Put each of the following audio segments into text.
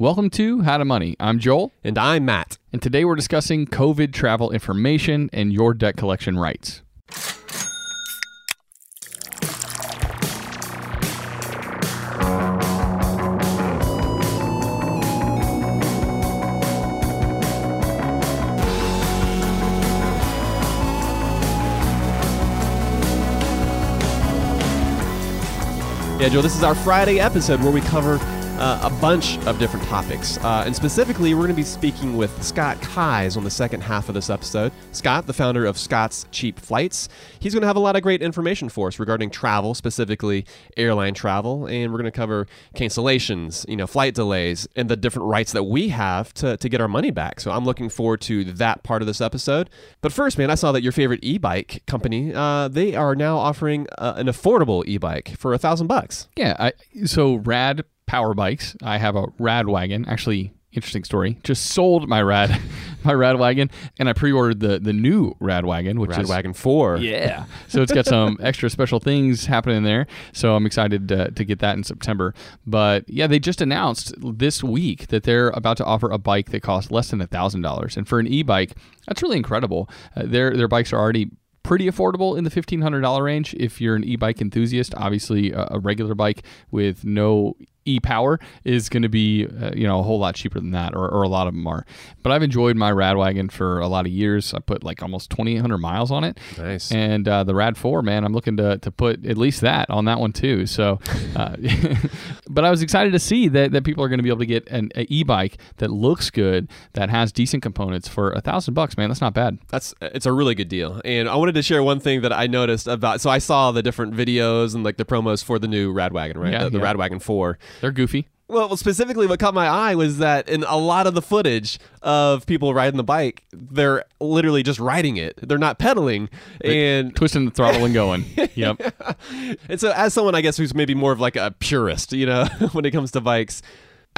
Welcome to How to Money. I'm Joel. And I'm Matt. And today we're discussing COVID travel information and your debt collection rights. Yeah, Joe, this is our Friday episode where we cover uh, a bunch of different topics. Uh, and specifically, we're going to be speaking with Scott Keyes on the second half of this episode. Scott, the founder of Scott's Cheap Flights, he's going to have a lot of great information for us regarding travel, specifically airline travel. And we're going to cover cancellations, you know, flight delays, and the different rights that we have to, to get our money back. So I'm looking forward to that part of this episode. But first, man, I saw that your favorite e-bike company, uh, they are now offering uh, an affordable e-bike for a thousand bucks. Yeah, I, so Rad power bikes. I have a rad wagon. Actually, interesting story. Just sold my rad my rad wagon and I pre-ordered the the new rad wagon, which Rad is Wagon 4. yeah. So it's got some extra special things happening there. So I'm excited to, to get that in September. But yeah, they just announced this week that they're about to offer a bike that costs less than a thousand dollars, and for an e-bike, that's really incredible. Uh, their their bikes are already pretty affordable in the $1500 range if you're an e-bike enthusiast obviously a regular bike with no e-power is going to be uh, you know a whole lot cheaper than that or, or a lot of them are but i've enjoyed my rad wagon for a lot of years i put like almost 2800 miles on it Nice. and uh, the rad 4 man i'm looking to, to put at least that on that one too so uh, but i was excited to see that, that people are going to be able to get an e bike that looks good that has decent components for a thousand bucks man that's not bad That's it's a really good deal. And I wanted to share one thing that I noticed about so I saw the different videos and like the promos for the new Radwagon, right? Yeah, the, the yeah. Radwagon 4. They're goofy Well, specifically what caught my eye was that in a lot of the footage of people riding the bike, they're literally just riding it. They're not pedaling. And twisting the throttle and going yep and so as someone I guess who's maybe more of like a purist, you know, when it comes to bikes,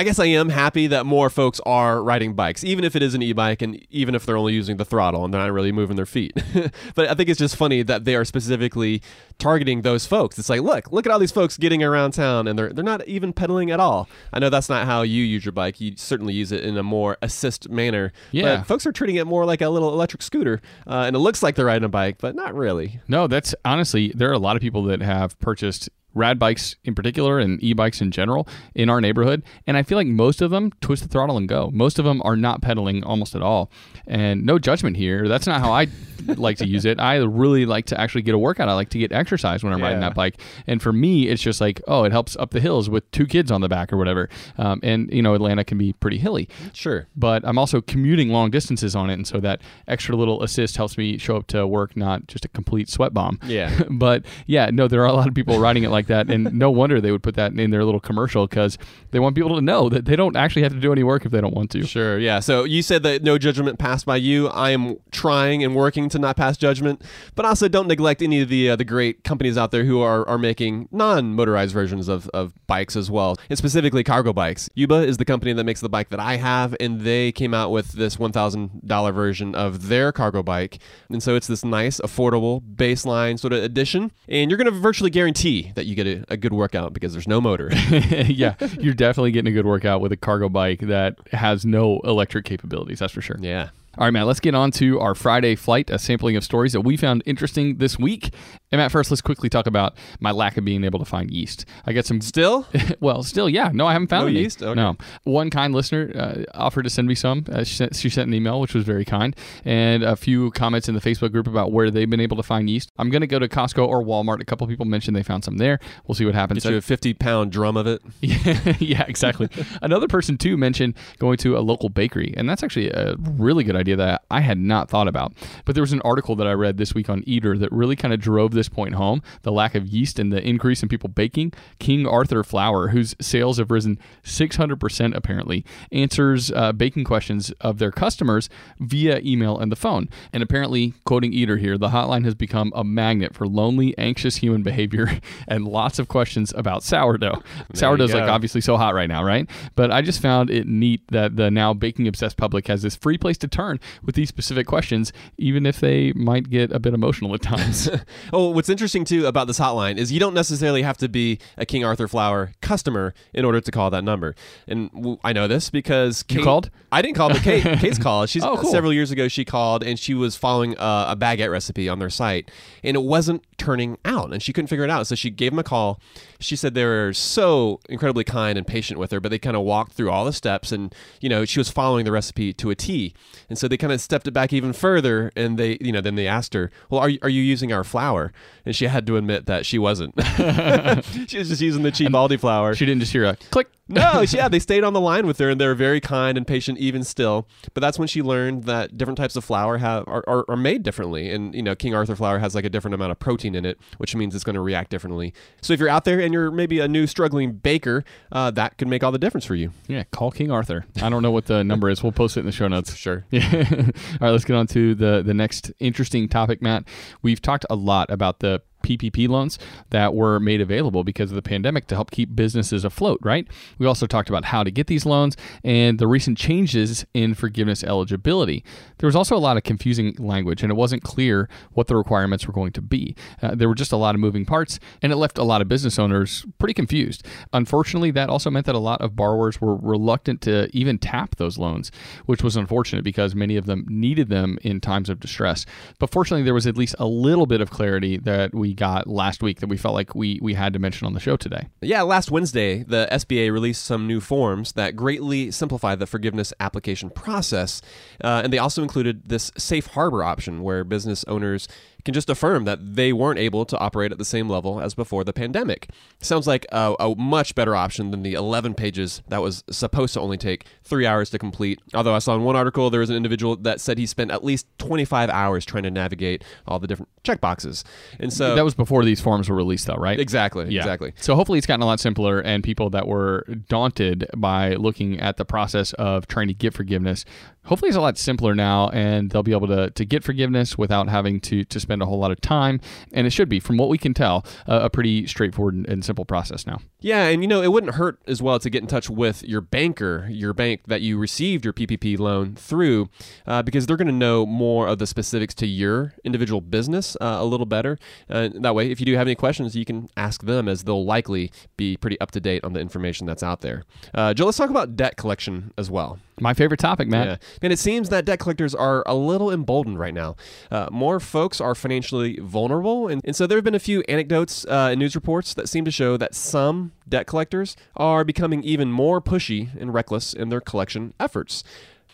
I guess I am happy that more folks are riding bikes, even if it is an e-bike and even if they're only using the throttle and they're not really moving their feet. but I think it's just funny that they are specifically targeting those folks. It's like, look, look at all these folks getting around town and they're they're not even pedaling at all. I know that's not how you use your bike. You certainly use it in a more assist manner. Yeah. But folks are treating it more like a little electric scooter, uh, and it looks like they're riding a bike, but not really. No, that's honestly, there are a lot of people that have purchased rad bikes in particular and e-bikes in general in our neighborhood. And i feel like most of them twist the throttle and go. Most of them are not pedaling almost at all. And no judgment here. That's not how i like to use it. I really like to actually get a workout. I like to get exercise when i'm riding that bike. And for me it's just like oh it helps up the hills with two kids on the back or whatever. Um, and you know atlanta can be pretty hilly. Sure. but I'm also commuting long distances on it, and so that extra little assist helps me show up to work not just a complete sweat bomb. Yeah. but yeah, no, there are a lot of people riding it like that, and no wonder they would put that in their little commercial because they want people to know that they don't actually have to do any work if they don't want to. Sure, yeah. So you said that no judgment passed by you. I am trying and working to not pass judgment, but also don't neglect any of the uh, the great companies out there who are, are making non-motorized versions of, of bikes as well, and specifically cargo bikes. Yuba is the company that makes the bike that I have, and they came out with this $1,000 version of their cargo bike, and so it's this nice, affordable baseline sort of addition. and you're going to virtually guarantee that you get a, a good workout because there's no motor. yeah, you're definitely getting a good workout with a cargo bike that has no electric capabilities. That's for sure. yeah. All right, Matt, let's get on to our Friday flight, a sampling of stories that we found interesting this week. And Matt, first, let's quickly talk about my lack of being able to find yeast. I get some Still? well, still, yeah. No, I haven't found No any. yeast? Okay. No. One kind listener uh, offered to send me some. Uh, she, sent, she sent an email, which was very kind, and a few comments in the Facebook group about where they've been able to find yeast. I'm going to go to Costco or Walmart. A couple people mentioned they found some there. We'll see what happens. Get you a 50 pound drum of it. Yeah, yeah, exactly. Another person too mentioned going to a local bakery, and that's actually a really good idea that I had not thought about. But there was an article that I read this week on Eater that really kind of drove this point home: the lack of yeast and the increase in people baking. King Arthur Flour, whose sales have risen 600% apparently, answers uh, baking questions of their customers via email and the phone. And apparently, quoting Eater here, the hotline has become a magnet for lonely, anxious human behavior and lots of questions about sourdough. Sourdough's like obviously so hot right now, right? But I just found it neat that the now baking obsessed public has this free place to turn with these specific questions, even if they might get a bit emotional at times. Oh, what's interesting too about this hotline is you don't necessarily have to be a King Arthur Flour customer in order to call that number. And w- I know this because You called? I didn't call, but Kate, Kate's called. She's Oh, cool. several years ago. She called and she was following a, a baguette recipe on their site, and it wasn't turning out, and she couldn't figure it out. So she gave them a call. She said they were so incredibly kind and patient with her, but they kind of walked through all the steps, and you know she was following the recipe to a T. And so they kind of stepped it back even further, and they, you know, then they asked her, "Well, are you, are you using our flour?" And she had to admit that she wasn't. she was just using the cheap Aldi flour. she didn't just hear a click. No, she- yeah, they stayed on the line with her, and they were very kind and patient even still. But that's when she learned that different types of flour have are, are, are made differently, and you know, King Arthur flour has like a different amount of protein in it, which means it's going to react differently. So if you're out there and you're maybe a new struggling baker, uh, that could make all the difference for you. Yeah, call King Arthur. I don't know what the number is. We'll post it in the show notes. Sure. Yeah. All right, let's get on to the the next interesting topic, Matt. We've talked a lot about the PPP loans that were made available because of the pandemic to help keep businesses afloat, right? We also talked about how to get these loans and the recent changes in forgiveness eligibility. There was also a lot of confusing language and it wasn't clear what the requirements were going to be. Uh, there were just a lot of moving parts and it left a lot of business owners pretty confused. Unfortunately, that also meant that a lot of borrowers were reluctant to even tap those loans, which was unfortunate because many of them needed them in times of distress. But fortunately, there was at least a little bit of clarity that we got last week that we felt like we we had to mention on the show today. Yeah, last Wednesday, the SBA released some new forms that greatly simplify the forgiveness application process. Uh, and they also included this safe harbor option where business owners can just affirm that they weren't able to operate at the same level as before the pandemic. Sounds like a, a much better option than the 11 pages that was supposed to only take three hours to complete. Although I saw in one article there was an individual that said he spent at least 25 hours trying to navigate all the different checkboxes. And so that was before these forms were released, though, right? exactly, Yeah. exactly. So hopefully it's gotten a lot simpler, and people that were daunted by looking at the process of trying to get forgiveness, hopefully it's a lot simpler now, and they'll be able to, to get forgiveness without having to, to spend a whole lot of time. And it should be, from what we can tell, uh, a pretty straightforward and, and simple process now. Yeah, and you know, it wouldn't hurt as well to get in touch with your banker, your bank that you received your PPP loan through, uh, because they're going to know more of the specifics to your individual business uh, a little better. Uh, that way, if you do have any questions, you can ask them, as they'll likely be pretty up to date on the information that's out there. Uh, Joe, let's talk about debt collection as well. My favorite topic, Matt. Yeah. And it seems that debt collectors are a little emboldened right now. Uh, more folks are financially vulnerable, and, and so there have been a few anecdotes uh, and news reports that seem to show that some debt collectors are becoming even more pushy and reckless in their collection efforts.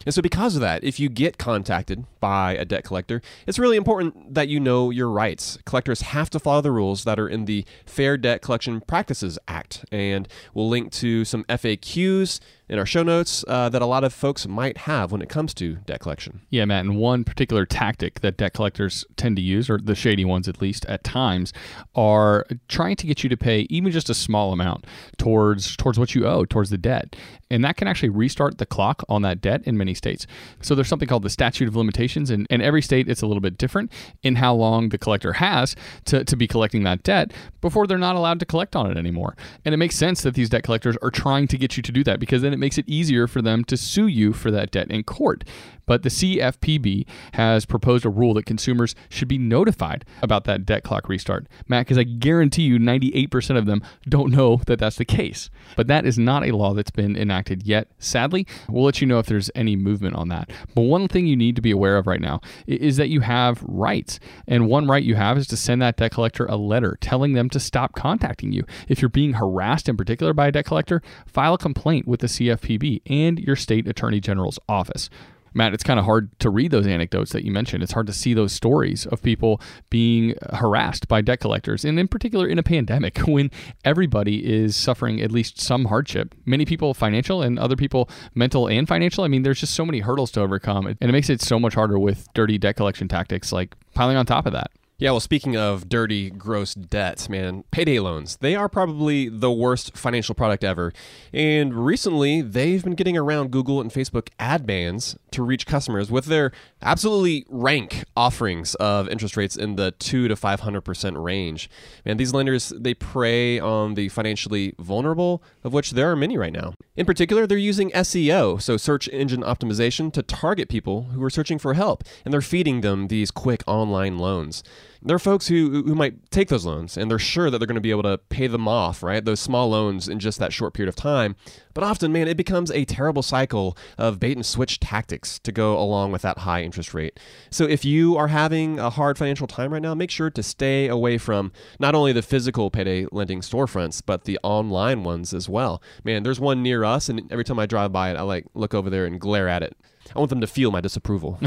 And so, because of that, if you get contacted by a debt collector, it's really important that you know your rights. Collectors have to follow the rules that are in the Fair Debt Collection Practices Act. And we'll link to some FAQs in our show notes uh, that a lot of folks might have when it comes to debt collection. Yeah, Matt. And one particular tactic that debt collectors tend to use, or the shady ones at least at times, are trying to get you to pay even just a small amount towards towards what you owe, towards the debt, and that can actually restart the clock on that debt in many states. So there's something called the statute of limitations, and in every state it's a little bit different in how long the collector has to, to be collecting that debt before they're not allowed to collect on it anymore. And it makes sense that these debt collectors are trying to get you to do that because then it makes it easier for them to sue you for that debt in court. But the CFPB has proposed a rule that consumers should be notified about that debt clock restart. Matt, because I guarantee you 98% of them don't know that that's the case. But that is not a law that's been enacted yet. Sadly, we'll let you know if there's any movement on that. But one thing you need to be aware of right now is that you have rights. And one right you have is to send that debt collector a letter telling them to stop contacting you. If you're being harassed in particular by a debt collector, file a complaint with the CFPB and your state attorney general's office. Matt, it's kind of hard to read those anecdotes that you mentioned. It's hard to see those stories of people being harassed by debt collectors, and in particular in a pandemic when everybody is suffering at least some hardship. Many people financial and other people mental and financial. I mean, there's just so many hurdles to overcome, and it makes it so much harder with dirty debt collection tactics like piling on top of that. Yeah, well, speaking of dirty, gross debt, man, payday loans, they are probably the worst financial product ever. And recently, they've been getting around Google and Facebook ad bans to reach customers with their absolutely rank offerings of interest rates in the 2 to 500% range. Man, these lenders, they prey on the financially vulnerable, of which there are many right now. In particular, they're using SEO, so search engine optimization, to target people who are searching for help, and they're feeding them these quick online loans there are folks who who might take those loans and they're sure that they're going to be able to pay them off, right? Those small loans in just that short period of time. But often, man, it becomes a terrible cycle of bait and switch tactics to go along with that high interest rate. So if you are having a hard financial time right now, make sure to stay away from not only the physical payday lending storefronts, but the online ones as well. Man, there's one near us and every time I drive by it, I like look over there and glare at it. I want them to feel my disapproval.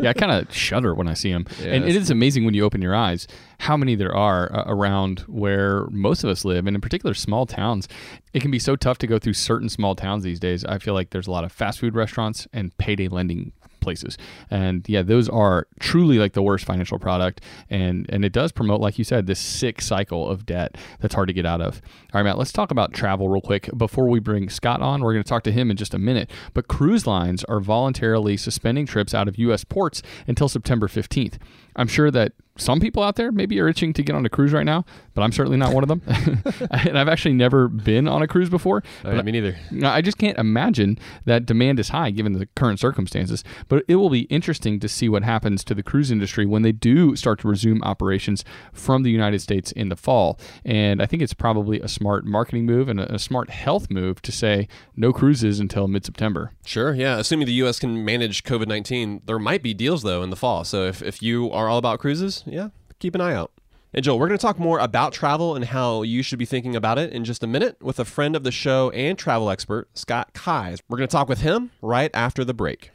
yeah, I kind of shudder when I see them. Yeah, and it is amazing when you open your eyes how many there are uh, around where most of us live, and in particular small towns. It can be so tough to go through certain small towns these days. I feel like there's a lot of fast food restaurants and payday lending places. And yeah, those are truly like the worst financial product. And and it does promote, like you said, this sick cycle of debt that's hard to get out of. All right, Matt, let's talk about travel real quick before we bring Scott on. We're going to talk to him in just a minute. But cruise lines are voluntarily suspending trips out of U.S. ports until September 15th. I'm sure that some people out there maybe are itching to get on a cruise right now, but I'm certainly not one of them. and I've actually never been on a cruise before. Oh, me neither. I just can't imagine that demand is high given the current circumstances. But it will be interesting to see what happens to the cruise industry when they do start to resume operations from the United States in the fall. And I think it's probably a smart marketing move and a, a smart health move to say no cruises until mid September. Sure, yeah. Assuming the U.S. can manage COVID 19, there might be deals, though, in the fall. So if, if you are all about cruises, yeah, keep an eye out. And Joel, we're going to talk more about travel and how you should be thinking about it in just a minute with a friend of the show and travel expert, Scott Keyes. We're going to talk with him right after the break.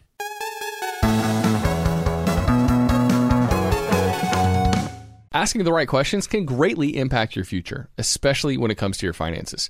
Asking the right questions can greatly impact your future, especially when it comes to your finances.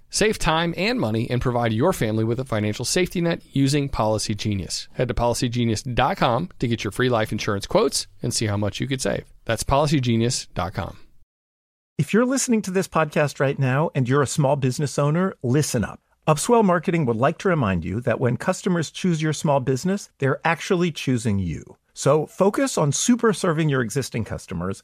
Save time and money and provide your family with a financial safety net using Policy Genius. Head to policygenius.com to get your free life insurance quotes and see how much you could save. That's policygenius.com. If you're listening to this podcast right now and you're a small business owner, listen up. Upswell Marketing would like to remind you that when customers choose your small business, they're actually choosing you. So focus on super serving your existing customers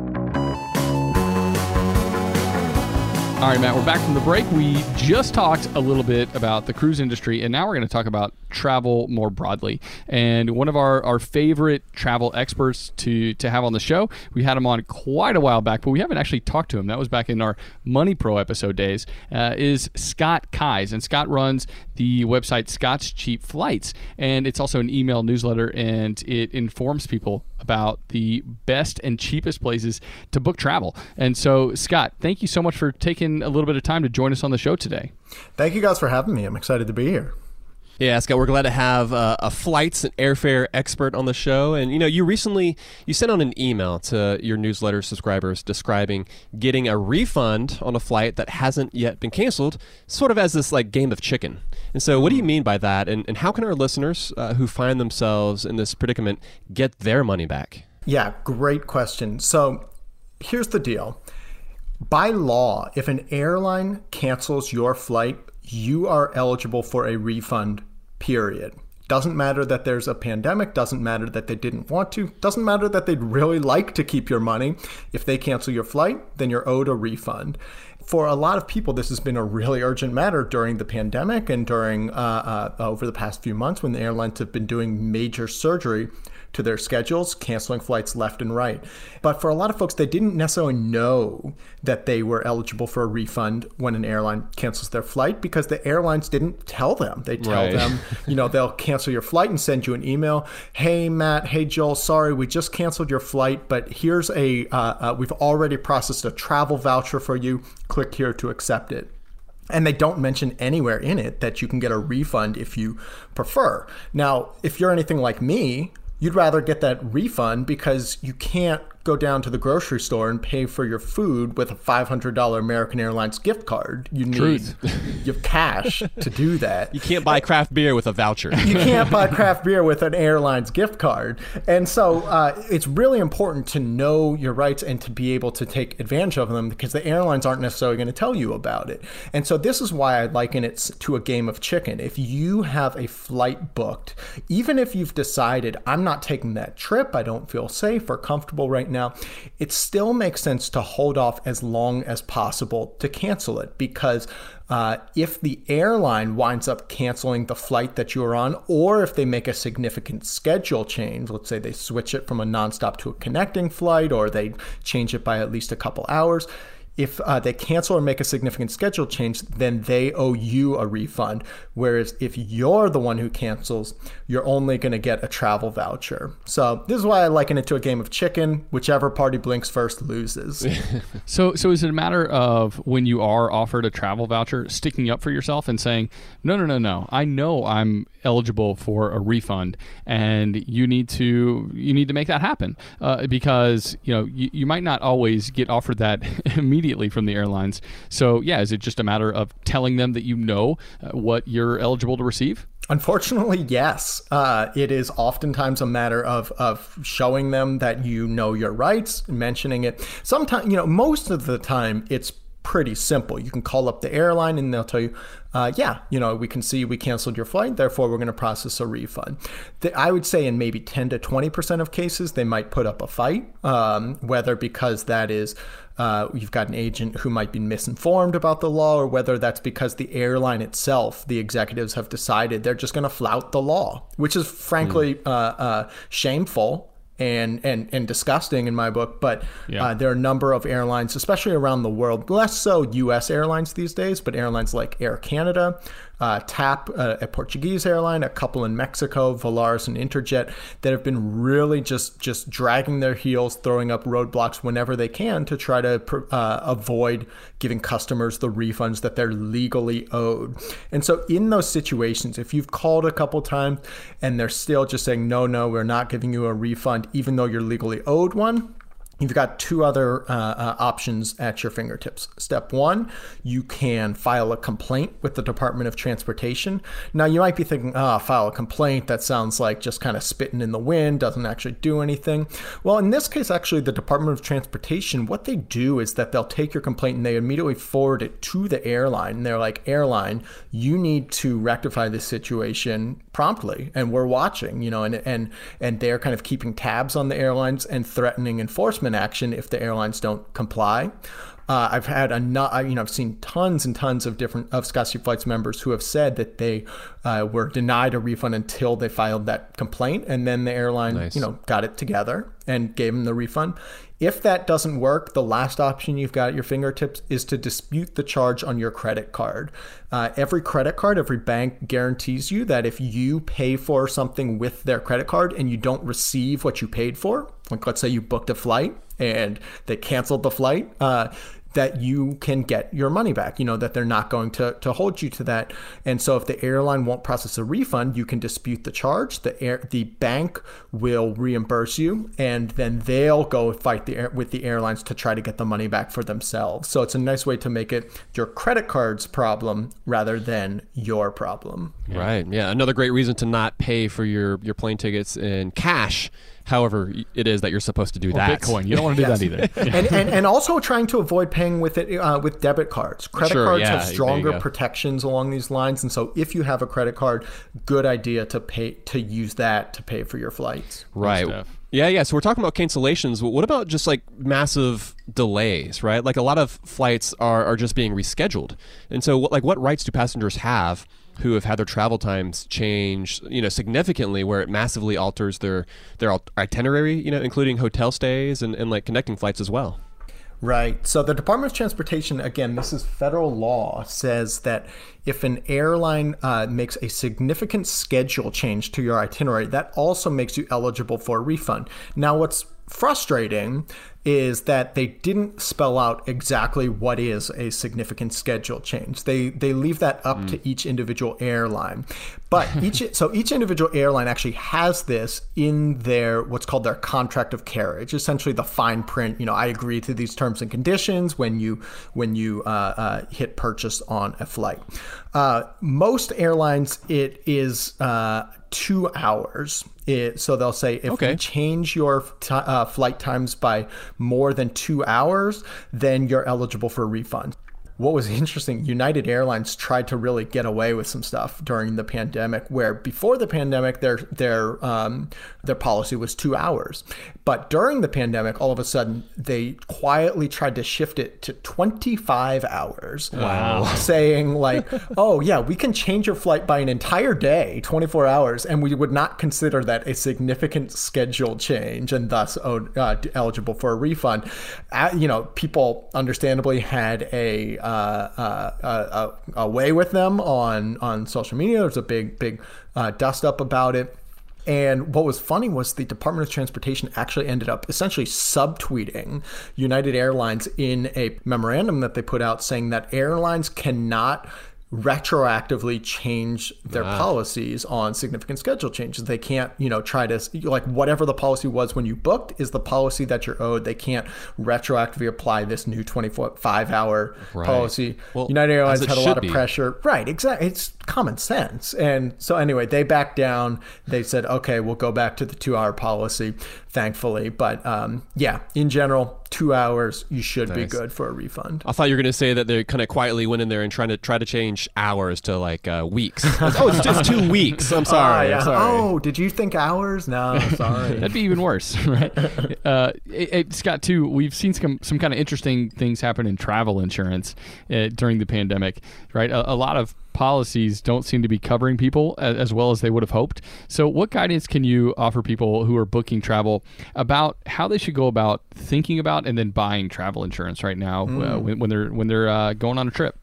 All right, Matt, we're back from the break. We just talked a little bit about the cruise industry, and now we're going to talk about travel more broadly. And one of our, our favorite travel experts to, to have on the show, we had him on quite a while back, but we haven't actually talked to him. That was back in our Money Pro episode days, uh, is Scott Keyes. And Scott runs the website Scott's Cheap Flights. And it's also an email newsletter, and it informs people about the best and cheapest places to book travel. And so, Scott, thank you so much for taking a little bit of time to join us on the show today. Thank you guys for having me. I'm excited to be here. Yeah, Scott, we're glad to have uh, a flights and airfare expert on the show. And you know, you recently you sent on an email to your newsletter subscribers describing getting a refund on a flight that hasn't yet been canceled, sort of as this like game of chicken. And so, what do you mean by that? And, and how can our listeners uh, who find themselves in this predicament get their money back? Yeah, great question. So, here's the deal. By law, if an airline cancels your flight, you are eligible for a refund period. Doesn't matter that there's a pandemic, doesn't matter that they didn't want to, doesn't matter that they'd really like to keep your money. If they cancel your flight, then you're owed a refund. For a lot of people, this has been a really urgent matter during the pandemic and during uh, uh, over the past few months when the airlines have been doing major surgery to their schedules, canceling flights left and right. But for a lot of folks, they didn't necessarily know that they were eligible for a refund when an airline cancels their flight because the airlines didn't tell them. They tell Right. them, you know, they'll cancel your flight and send you an email. Hey, Matt. Hey, Joel. Sorry, we just canceled your flight, but here's a, uh, uh, we've already processed a travel voucher for you. Click here to accept it. And they don't mention anywhere in it that you can get a refund if you prefer. Now, if you're anything like me, you'd rather get that refund because you can't go down to the grocery store and pay for your food with a $500 American Airlines gift card. You need Truth. you have cash to do that. You can't buy craft beer with a voucher. You can't buy craft beer with an airline's gift card. And so uh, it's really important to know your rights and to be able to take advantage of them because the airlines aren't necessarily going to tell you about it. And so this is why I liken it to a game of chicken. If you have a flight booked, even if you've decided, I'm not taking that trip, I don't feel safe or comfortable right now, it still makes sense to hold off as long as possible to cancel it because uh, if the airline winds up canceling the flight that you're on, or if they make a significant schedule change, let's say they switch it from a nonstop to a connecting flight, or they change it by at least a couple hours, if uh, they cancel or make a significant schedule change, then they owe you a refund. Whereas if you're the one who cancels, you're only going to get a travel voucher. So this is why I liken it to a game of chicken. Whichever party blinks first loses. So, so is it a matter of when you are offered a travel voucher, sticking up for yourself and saying, "No, no, no, no. I know I'm eligible for a refund, and you need to you need to make that happen uh, because you know you, you might not always get offered that immediately from the airlines. So, yeah, is it just a matter of telling them that you know uh, what you're eligible to receive? Unfortunately, yes. Uh, it is oftentimes a matter of, of showing them that you know your rights, mentioning it. Sometimes, you know, most of the time, it's pretty simple. You can call up the airline and they'll tell you, uh, yeah, you know, we can see we canceled your flight, therefore we're going to process a refund. The, I would say in maybe 10 to 20% of cases, they might put up a fight, um, whether because that is uh, you've got an agent who might be misinformed about the law, or whether that's because the airline itself, the executives have decided they're just going to flout the law, which is frankly mm. uh, uh, shameful and and and disgusting in my book. But yeah. uh, there are a number of airlines, especially around the world, less so U.S. airlines these days, but airlines like Air Canada, uh, TAP, uh, a Portuguese airline, a couple in Mexico, Volaris and Interjet, that have been really just just dragging their heels, throwing up roadblocks whenever they can to try to uh, avoid giving customers the refunds that they're legally owed. And so, in those situations, if you've called a couple times and they're still just saying no, no, we're not giving you a refund, even though you're legally owed one You've got two other uh, uh, options at your fingertips. Step one, you can file a complaint with the Department of Transportation. Now, you might be thinking, ah, oh, file a complaint. That sounds like just kind of spitting in the wind, doesn't actually do anything. Well, in this case, actually, the Department of Transportation, what they do is that they'll take your complaint and they immediately forward it to the airline. And they're like, airline, you need to rectify this situation promptly, and we're watching, you know, and, and, and they're kind of keeping tabs on the airlines and threatening enforcement enforcement action if the airlines don't comply. Uh, I've had a not, you know, I've seen tons and tons of different of Scott's Cheap Flights members who have said that they uh, were denied a refund until they filed that complaint, and then the airline, nice. you know, got it together and gave them the refund. If that doesn't work, the last option you've got at your fingertips is to dispute the charge on your credit card. Uh, every credit card, every bank guarantees you that if you pay for something with their credit card and you don't receive what you paid for, like let's say you booked a flight and they canceled the flight, uh, that you can get your money back, you know, that they're not going to, to hold you to that. And so if the airline won't process a refund, you can dispute the charge. The air, the bank will reimburse you and then they'll go fight the air, with the airlines to try to get the money back for themselves. So it's a nice way to make it your credit card's problem rather than your problem. Right. Yeah. Another great reason to not pay for your, your plane tickets in cash however it is that you're supposed to do that. Bitcoin. You don't want to do yes. that either. and, and, and also trying to avoid paying with it uh, with debit cards. Credit sure, cards yeah, have stronger protections along these lines, and so if you have a credit card, good idea to pay to use that to pay for your flights. Right. Yeah, yeah. So we're talking about cancellations. What about just like massive delays, right? Like a lot of flights are, are just being rescheduled. And so, like, what rights do passengers have who have had their travel times change, you know, significantly, where it massively alters their their itinerary, you know, including hotel stays and, and like connecting flights as well. Right. So the Department of Transportation, again, this is federal law, says that if an airline uh, makes a significant schedule change to your itinerary, that also makes you eligible for a refund. Now, what's frustrating is that they didn't spell out exactly what is a significant schedule change. They they leave that up mm. to each individual airline. But each so each individual airline actually has this in their what's called their contract of carriage, essentially the fine print. You know, I agree to these terms and conditions when you when you uh, uh, hit purchase on a flight. Uh, most airlines, it is uh, two hours. It, so they'll say if okay. you change your t- uh, flight times by more than two hours, then you're eligible for a refund what was interesting, United Airlines tried to really get away with some stuff during the pandemic, where before the pandemic, their their um, their policy was two hours, but during the pandemic, all of a sudden they quietly tried to shift it to 25 hours. Wow! Saying like, oh yeah, we can change your flight by an entire day, 24 hours, and we would not consider that a significant schedule change, and thus uh, eligible for a refund. Uh, you know, people understandably had a uh, uh, uh, away with them on on social media. There's a big big uh, dust up about it. And what was funny was the Department of Transportation actually ended up essentially subtweeting United Airlines in a memorandum that they put out saying that airlines cannot retroactively change their wow. policies on significant schedule changes. They can't, you know, try to like whatever the policy was when you booked is the policy that you're owed. They can't retroactively apply this new 24 5 hour right. policy. Well, United Airlines had a lot of be. pressure. Right, exactly. It's common sense. And so anyway, they backed down. They said, "Okay, we'll go back to the 2 hour policy." Thankfully, but um, yeah, in general, two hours, you should nice. be good for a refund. I thought you were going to say that they kind of quietly went in there and trying to try to change hours to like uh, weeks. oh, it's just two weeks. I'm sorry. Oh, yeah. I'm sorry. oh, did you think hours? No, sorry. That'd be even worse, right? Uh, it, it, Scott, too, we've seen some, some kind of interesting things happen in travel insurance uh, during the pandemic, right? A, a lot of policies don't seem to be covering people as well as they would have hoped. So, what guidance can you offer people who are booking travel about how they should go about thinking about and then buying travel insurance right now mm. uh, when, when, they're when they're uh, going on a trip?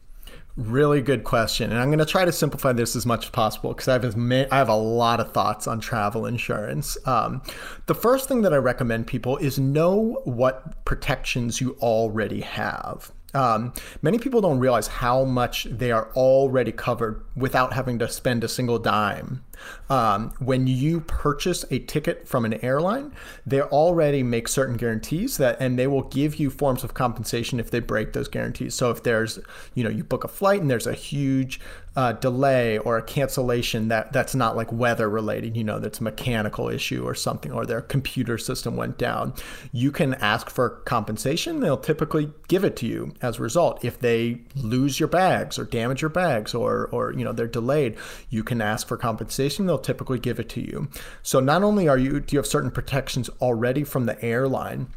Really good question, and I'm going to try to simplify this as much as possible because I have I have a lot of thoughts on travel insurance. Um, the first thing that I recommend people is know what protections you already have. Um, many people don't realize how much they are already covered without having to spend a single dime. Um, when you purchase a ticket from an airline, they already make certain guarantees that, and they will give you forms of compensation if they break those guarantees. So if there's, you know, you book a flight and there's a huge uh, delay or a cancellation that that's not like weather related, you know, that's a mechanical issue or something, or their computer system went down, you can ask for compensation. They'll typically give it to you as a result. If they lose your bags or damage your bags or or you know they're delayed, you can ask for compensation they'll typically give it to you. So not only are you do you have certain protections already from the airline,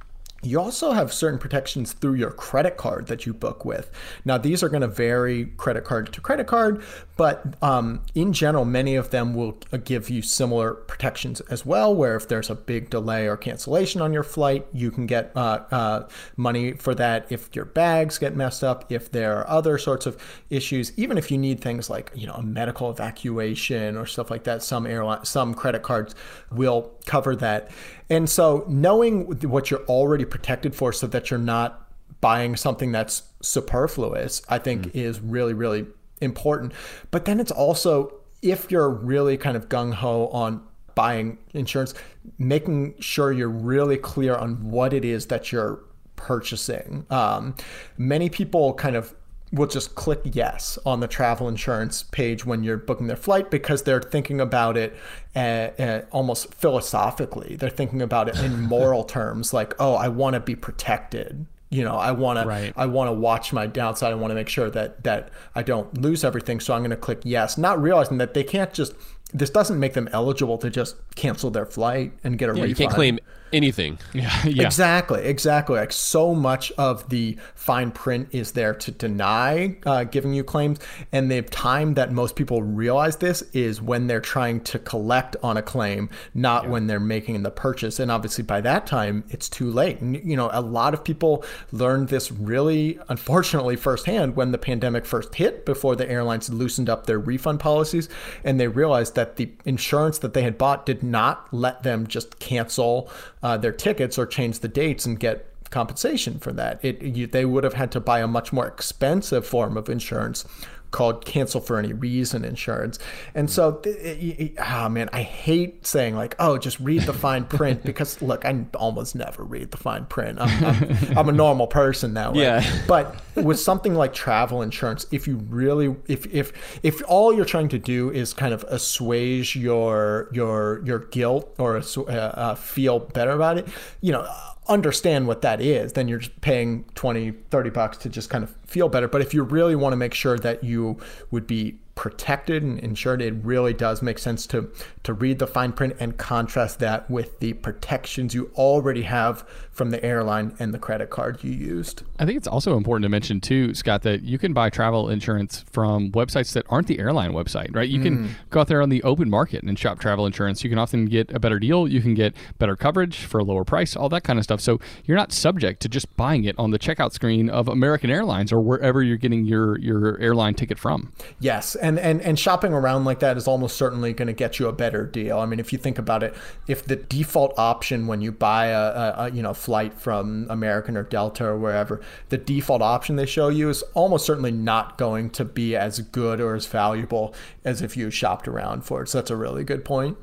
you also have certain protections through your credit card that you book with. Now, these are going to vary credit card to credit card, but um, in general, many of them will uh, give you similar protections as well. Where if there's a big delay or cancellation on your flight, you can get uh, uh, money for that. If your bags get messed up, if there are other sorts of issues, even if you need things like you know a medical evacuation or stuff like that, some airline, some credit cards will cover that. And so knowing what you're already protected for so that you're not buying something that's superfluous, I think mm. is really, really important. But then it's also if you're really kind of gung ho on buying insurance, making sure you're really clear on what it is that you're purchasing. Um, many people kind of will just click yes on the travel insurance page when you're booking their flight because they're thinking about it uh, uh, almost philosophically. They're thinking about it in moral terms, like, oh, I want to be protected. You know, I want right. to I want to watch my downside. I want to make sure that that I don't lose everything. So I'm going to click yes, not realizing that they can't just. This doesn't make them eligible to just cancel their flight and get a yeah, refund. You can't claim anything. Yeah, yeah. Exactly, exactly. Like so much of the fine print is there to deny uh, giving you claims, and the time that most people realize this is when they're trying to collect on a claim, not yeah. when they're making the purchase. And obviously, by that time, it's too late. And you know, a lot of people learned this really, unfortunately, firsthand when the pandemic first hit. Before the airlines loosened up their refund policies, and they realized that the insurance that they had bought did not let them just cancel uh, their tickets or change the dates and get compensation for that. It you, they would have had to buy a much more expensive form of insurance called cancel for any reason insurance. And so, it, it, oh man, I hate saying like, oh, just read the fine print because look, I almost never read the fine print. I'm, I'm, I'm a normal person that way. Yeah. But with something like travel insurance, if you really, if if if all you're trying to do is kind of assuage your your your guilt or uh, uh, feel better about it, you know understand what that is, then you're just paying 20, 30 bucks to just kind of feel better. But if you really want to make sure that you would be protected and insured, it really does make sense to to read the fine print and contrast that with the protections you already have from the airline and the credit card you used. I think it's also important to mention too, Scott, that you can buy travel insurance from websites that aren't the airline website, right? You mm. can go out there on the open market and shop travel insurance. You can often get a better deal, you can get better coverage for a lower price, all that kind of stuff. So you're not subject to just buying it on the checkout screen of American Airlines or wherever you're getting your your airline ticket from. Yes, and and and shopping around like that is almost certainly going to get you a better deal. I mean, if you think about it, if the default option when you buy a, a, a you know flight from American or Delta or wherever, the default option they show you is almost certainly not going to be as good or as valuable as if you shopped around for it. So that's a really good point.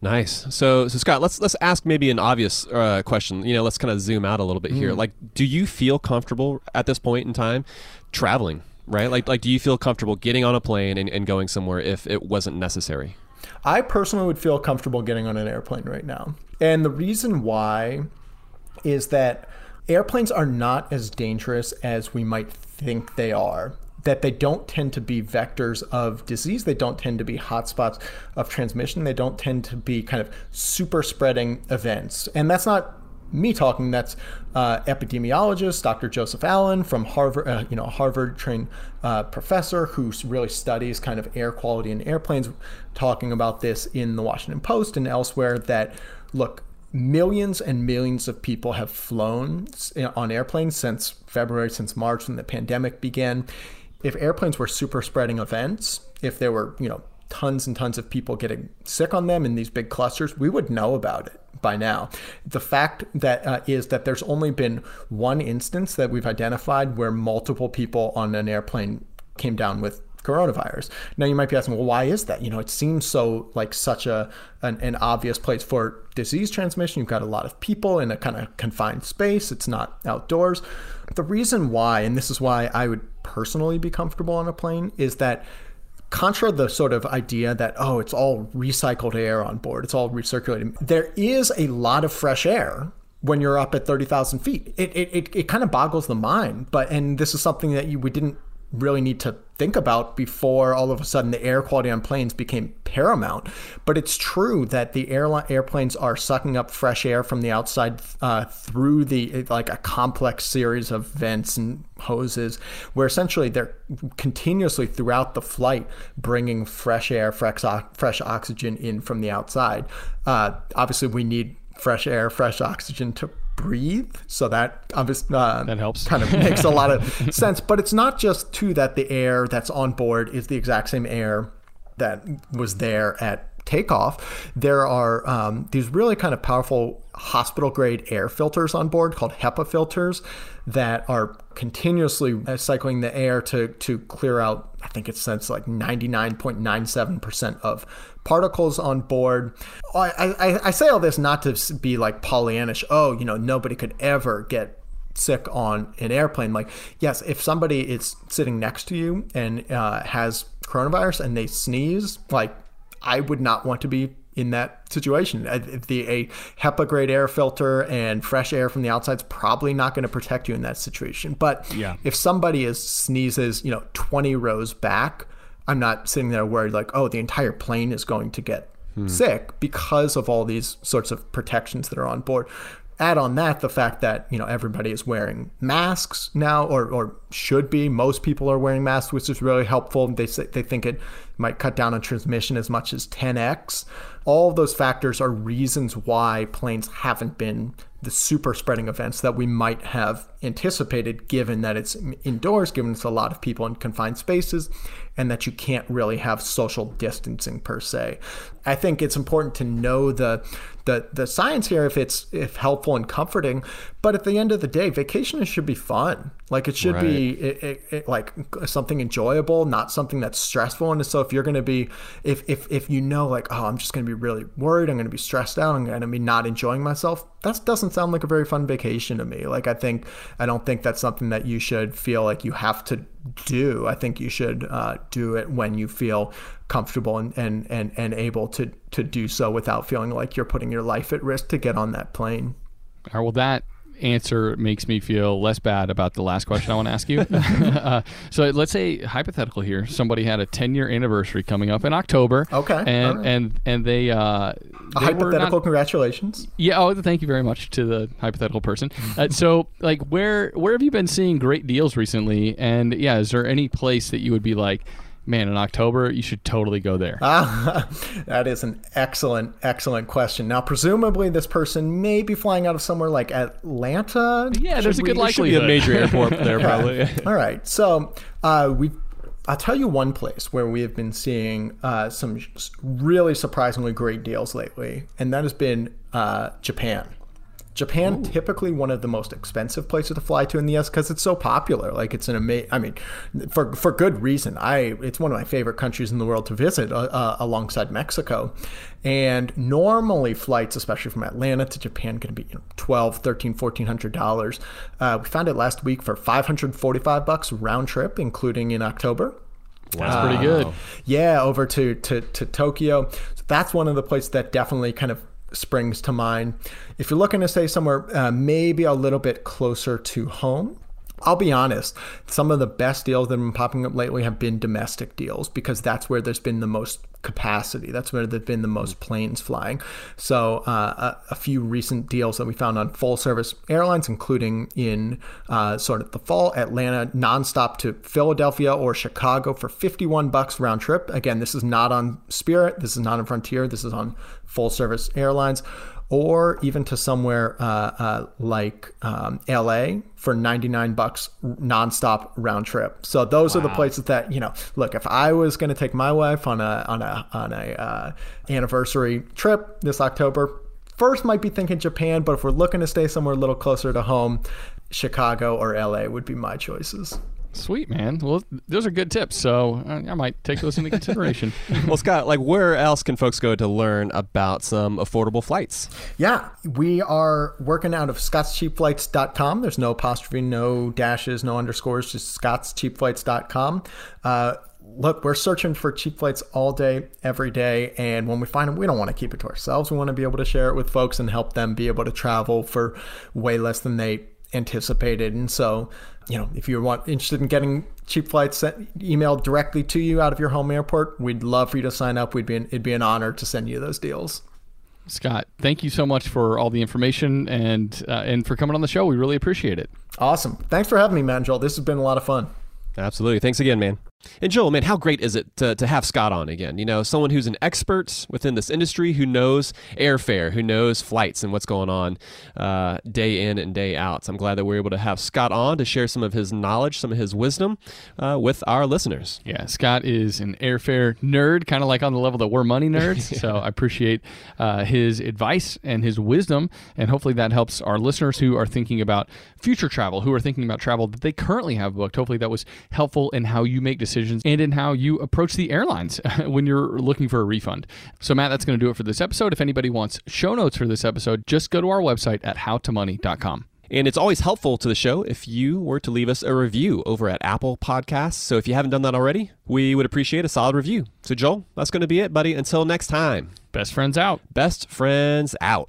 Nice. So, so Scott, let's let's ask maybe an obvious uh, question. You know, let's kind of zoom out a little bit here. Mm. Like, do you feel comfortable at this point in time traveling? Right? Like, like, do you feel comfortable getting on a plane and, and going somewhere if it wasn't necessary? I personally would feel comfortable getting on an airplane right now, and the reason why is that airplanes are not as dangerous as we might think they are that they don't tend to be vectors of disease. They don't tend to be hotspots of transmission. They don't tend to be kind of super spreading events. And that's not me talking. That's uh, epidemiologist Dr. Joseph Allen from Harvard, uh, you know, Harvard trained uh, professor who really studies kind of air quality in airplanes, talking about this in the Washington Post and elsewhere. That look, millions and millions of people have flown on airplanes since February, since March, when the pandemic began if airplanes were super spreading events, if there were, you know, tons and tons of people getting sick on them in these big clusters, we would know about it by now. The fact that uh, is that there's only been one instance that we've identified where multiple people on an airplane came down with coronavirus. Now you might be asking, well, why is that? You know, it seems so like such a an, an, obvious place for disease transmission. You've got a lot of people in a kind of confined space. It's not outdoors. The reason why, and this is why I would personally be comfortable on a plane, is that contra the sort of idea that oh it's all recycled air on board it's all recirculated there is a lot of fresh air when you're up at 30,000 feet it, it, it, it kind of boggles the mind but and this is something that you, we didn't really need to think about before all of a sudden the air quality on planes became paramount. But it's true that the airline airplanes are sucking up fresh air from the outside uh, through the like a complex series of vents and hoses, where essentially they're continuously throughout the flight bringing fresh air, fresh fresh oxygen in from the outside. Uh, obviously, we need fresh air, fresh oxygen to breathe. So that obviously uh, that helps. Kind of makes a lot of sense. But it's not just too that the air that's on board is the exact same air that was there at takeoff. There are um, these really kind of powerful hospital grade air filters on board called HEPA filters that are continuously cycling the air to to clear out. I think it says like 99.97% of particles on board. I, I, I say all this not to be like Pollyannish. Oh, you know, nobody could ever get sick on an airplane. Like, yes, if somebody is sitting next to you and uh, has coronavirus and they sneeze, like, I would not want to be in that situation. The a HEPA grade air filter and fresh air from the outside is probably not going to protect you in that situation. But yeah. if somebody is sneezes, you know, 20 rows back, I'm not sitting there worried like, oh, the entire plane is going to get hmm. sick because of all these sorts of protections that are on board. Add on that the fact that you know everybody is wearing masks now, or or should be. Most people are wearing masks, which is really helpful. They say they think it might cut down on transmission as much as 10x. All of those factors are reasons why planes haven't been the super spreading events that we might have anticipated, given that it's indoors, given it's a lot of people in confined spaces, and that you can't really have social distancing per se. I think it's important to know the the the science here if it's if helpful and comforting. But at the end of the day, vacation should be fun. Like it should right. be it, it, it, like something enjoyable, not something that's stressful. And so if you're going to be if if if you know like oh I'm just going to be really worried, I'm going to be stressed out, I'm going to be not enjoying myself. That doesn't sound like a very fun vacation to me. Like I think I don't think that's something that you should feel like you have to do. I think you should uh, do it when you feel comfortable and, and, and, and able to, to do so without feeling like you're putting your life at risk to get on that plane. All right, well, that answer makes me feel less bad about the last question I want to ask you. uh, so let's say hypothetical here, somebody had a 10 year anniversary coming up in October. Okay. And right. and and they uh, a hypothetical not, congratulations. Yeah. Oh, thank you very much to the hypothetical person. Uh, so like where where have you been seeing great deals recently? And yeah, is there any place that you would be like? Man, in October, you should totally go there? Ah, that is an excellent, excellent question. Now, presumably, this person may be flying out of somewhere like Atlanta. Yeah, there's should a good we, likelihood. a major airport there, probably. All right. So, uh, we I'll tell you one place where we have been seeing uh, some really surprisingly great deals lately, and that has been uh, Japan. Japan Ooh. typically one of the most expensive places to fly to in the US because it's so popular. Like it's an amazing. I mean, for for good reason. I it's one of my favorite countries in the world to visit, uh, uh, alongside Mexico. And normally flights, especially from Atlanta to Japan, can be you know, 12, 13, 1400 dollars. Uh, we found it last week for 545 bucks round trip, including in October. Wow. That's pretty good. Yeah, over to, to, to Tokyo. So that's one of the places that definitely kind of springs to mind. If you're looking to stay somewhere uh, maybe a little bit closer to home, I'll be honest, some of the best deals that have been popping up lately have been domestic deals because that's where there's been the most capacity. That's where they've been the most planes flying. So, uh, a, a, few recent deals that we found on full service airlines, including in uh, sort of the fall, Atlanta nonstop to Philadelphia or Chicago for 51 bucks round trip. Again, this is not on Spirit, this is not on Frontier, this is on full service airlines or even to somewhere uh, uh, like um, LA for 99 bucks nonstop round trip. So those wow. are the places that, you know, look, if I was going to take my wife on a, on a, on a uh, anniversary trip this October, first might be thinking Japan, but if we're looking to stay somewhere a little closer to home, Chicago or LA would be my choices. Sweet man. Well, those are good tips. So I might take those into consideration. well, Scott, like where else can folks go to learn about some affordable flights? Yeah, we are working out of scottscheapflights.com. There's no apostrophe, no dashes, no underscores, just scottscheapflights.com. Uh, look, we're searching for cheap flights all day, every day. And when we find them, we don't want to keep it to ourselves. We want to be able to share it with folks and help them be able to travel for way less than they anticipated. And so you know, if you're interested in getting cheap flights sent, emailed directly to you out of your home airport, we'd love for you to sign up. We'd be an, it'd be an honor to send you those deals. Scott, thank you so much for all the information and uh, and for coming on the show. We really appreciate it. Awesome. Thanks for having me, man, Joel. This has been a lot of fun. Absolutely. Thanks again, man. And Joel, man, how great is it to, to have Scott on again? You know, someone who's an expert within this industry, who knows airfare, who knows flights and what's going on uh, day in and day out. So I'm glad that we're able to have Scott on to share some of his knowledge, some of his wisdom uh, with our listeners. Yeah, Scott is an airfare nerd, kind of like on the level that we're money nerds. yeah. So I appreciate uh, his advice and his wisdom, and hopefully that helps our listeners who are thinking about future travel, who are thinking about travel that they currently have booked. Hopefully that was helpful in how you make decisions decisions and in how you approach the airlines when you're looking for a refund. So, Matt, that's going to do it for this episode. If anybody wants show notes for this episode, just go to our website at howtomoney.com. And it's always helpful to the show if you were to leave us a review over at Apple Podcasts. So if you haven't done that already, we would appreciate a solid review. So, Joel, that's going to be it, buddy. Until next time, best friends out. Best friends out.